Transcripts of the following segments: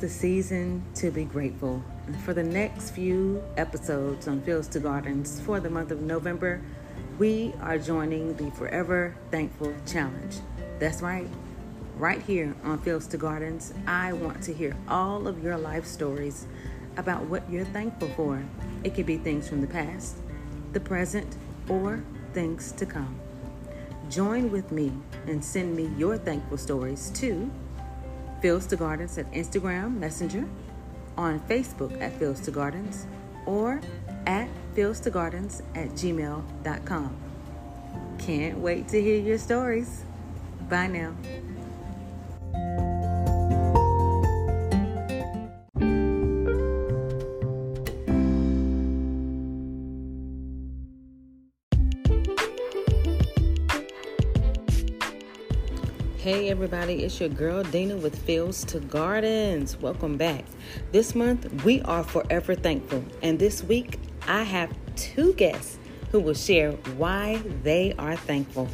The season to be grateful. For the next few episodes on Fields to Gardens for the month of November, we are joining the Forever Thankful Challenge. That's right. Right here on Fields to Gardens, I want to hear all of your life stories about what you're thankful for. It could be things from the past, the present, or things to come. Join with me and send me your thankful stories to Fields to Gardens at Instagram Messenger, on Facebook at Fields to Gardens, or at Fields to Gardens at gmail.com. Can't wait to hear your stories. Bye now. Everybody, it's your girl Dana with Fields to Gardens. Welcome back. This month we are forever thankful, and this week I have two guests who will share why they are thankful.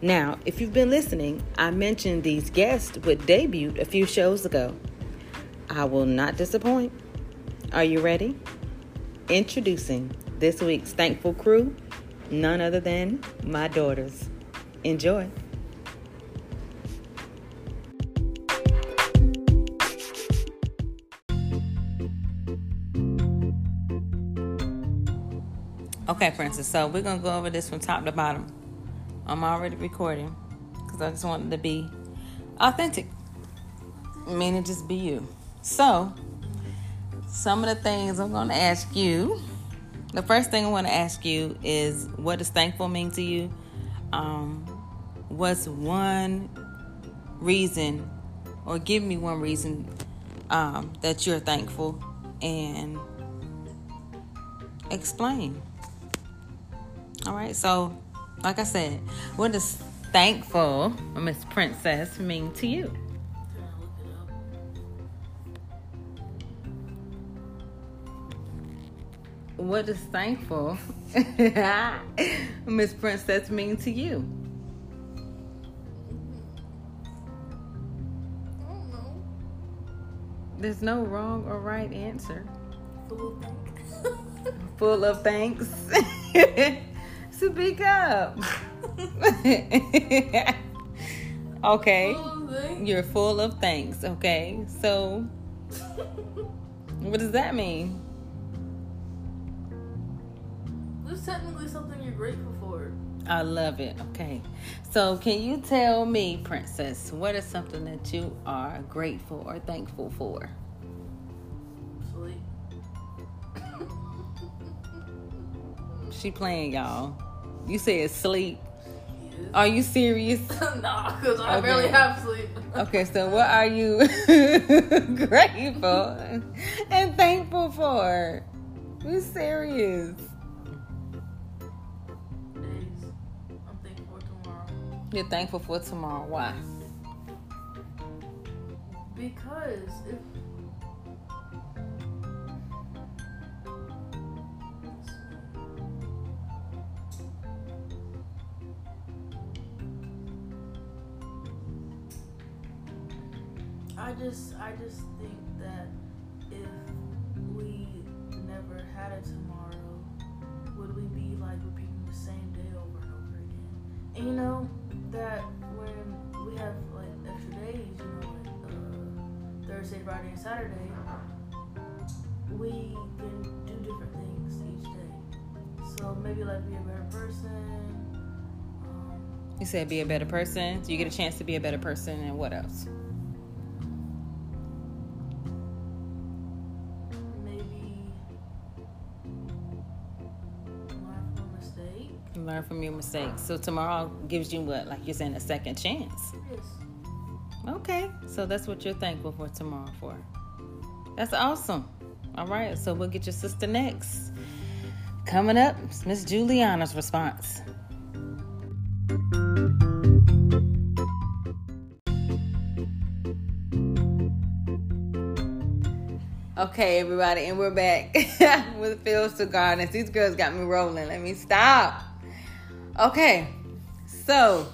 Now, if you've been listening, I mentioned these guests would debut a few shows ago. I will not disappoint. Are you ready? Introducing this week's thankful crew, none other than my daughters. Enjoy. Okay, Princess. So we're gonna go over this from top to bottom. I'm already recording because I just wanted to be authentic, meaning just be you. So, some of the things I'm gonna ask you. The first thing I want to ask you is, what does thankful mean to you? Um, what's one reason, or give me one reason um, that you're thankful, and explain. All right, so like I said, what does thankful, Miss Princess, mean to you? What does thankful, Miss Princess, mean to you? There's no wrong or right answer. Full of thanks. Speak up. okay. You're full of thanks. Okay. So, what does that mean? It's technically something you're grateful for. I love it. Okay. So, can you tell me, Princess, what is something that you are grateful or thankful for? Sleep. She playing, y'all. You said sleep. Are you serious? nah, because I Okay. barely have sleep. Okay, so what are you grateful and thankful for? You serious? Days. I'm thankful for tomorrow. You're thankful for tomorrow. Why? Because if I just I just think that if we never had a tomorrow, would we be like repeating the same day over and over again? And you know that when we have like extra days, you know, like uh, Thursday, Friday, and Saturday, we can do different things each day. So maybe like be a better person. Um, You said be a better person. So you get a chance to be a better person, and what else? Learn from your mistakes. So tomorrow gives you what? Like you're saying, a second chance. Yes. Okay, so that's what you're thankful for tomorrow for. That's awesome. All right, so we'll get your sister next. Coming up, Miss Juliana's response. Okay, everybody, and we're back with Fields to Gardens. These girls got me rolling. Let me stop. Okay, so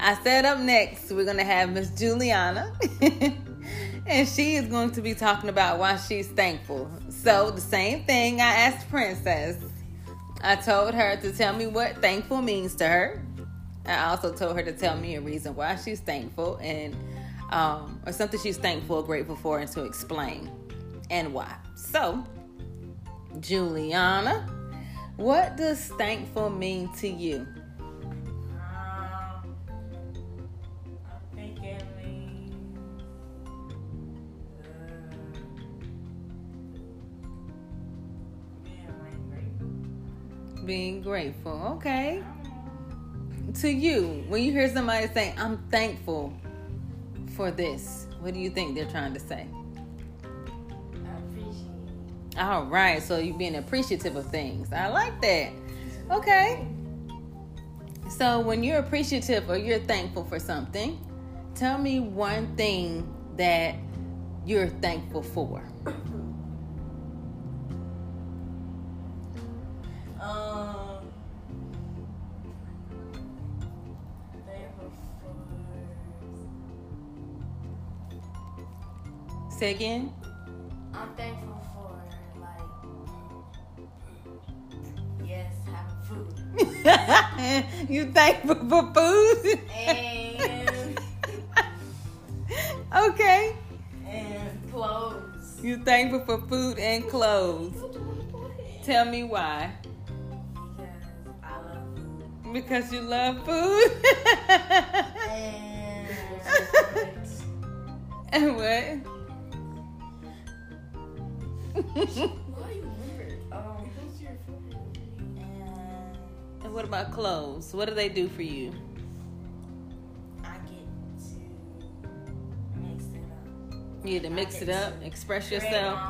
I said up next, we're gonna have Miss Juliana. and she is going to be talking about why she's thankful. So, the same thing I asked Princess. I told her to tell me what thankful means to her. I also told her to tell me a reason why she's thankful and um, or something she's thankful or grateful for and to explain and why. So, Juliana, what does thankful mean to you? being grateful. Okay. To you, when you hear somebody say, I'm thankful for this, what do you think they're trying to say? All right, so you being appreciative of things. I like that. Okay. So when you're appreciative or you're thankful for something, tell me one thing that you're thankful for. Um, say again. you thankful for food? And okay. And clothes. You thankful for food and clothes. Tell me why. Because I love food. Because you love food? and, and what? What about clothes? What do they do for you? I get to mix it up. You get to mix it up, express yourself.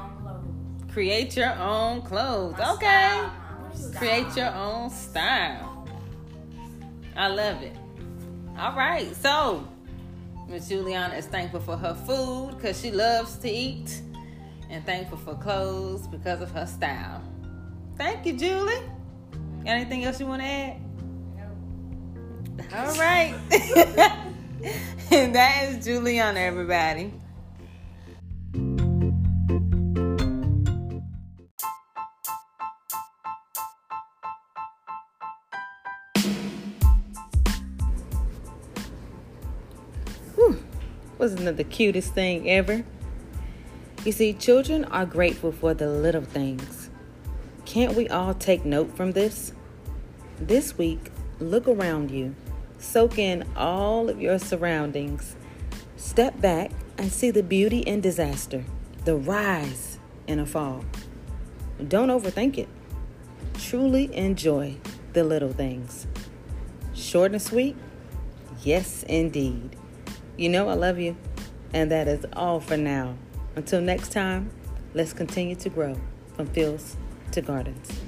Create your own clothes. My okay. Style, Create your own style. I love it. All right. So, Miss Juliana is thankful for her food because she loves to eat and thankful for clothes because of her style. Thank you, Julie. Anything else you want to add? No. All right. and that is Juliana, everybody. Wasn't the cutest thing ever? You see, children are grateful for the little things. Can't we all take note from this? This week, look around you, soak in all of your surroundings, step back and see the beauty in disaster, the rise in a fall. Don't overthink it. Truly enjoy the little things. Short and sweet? Yes, indeed. You know I love you, and that is all for now. Until next time, let's continue to grow from fields to gardens.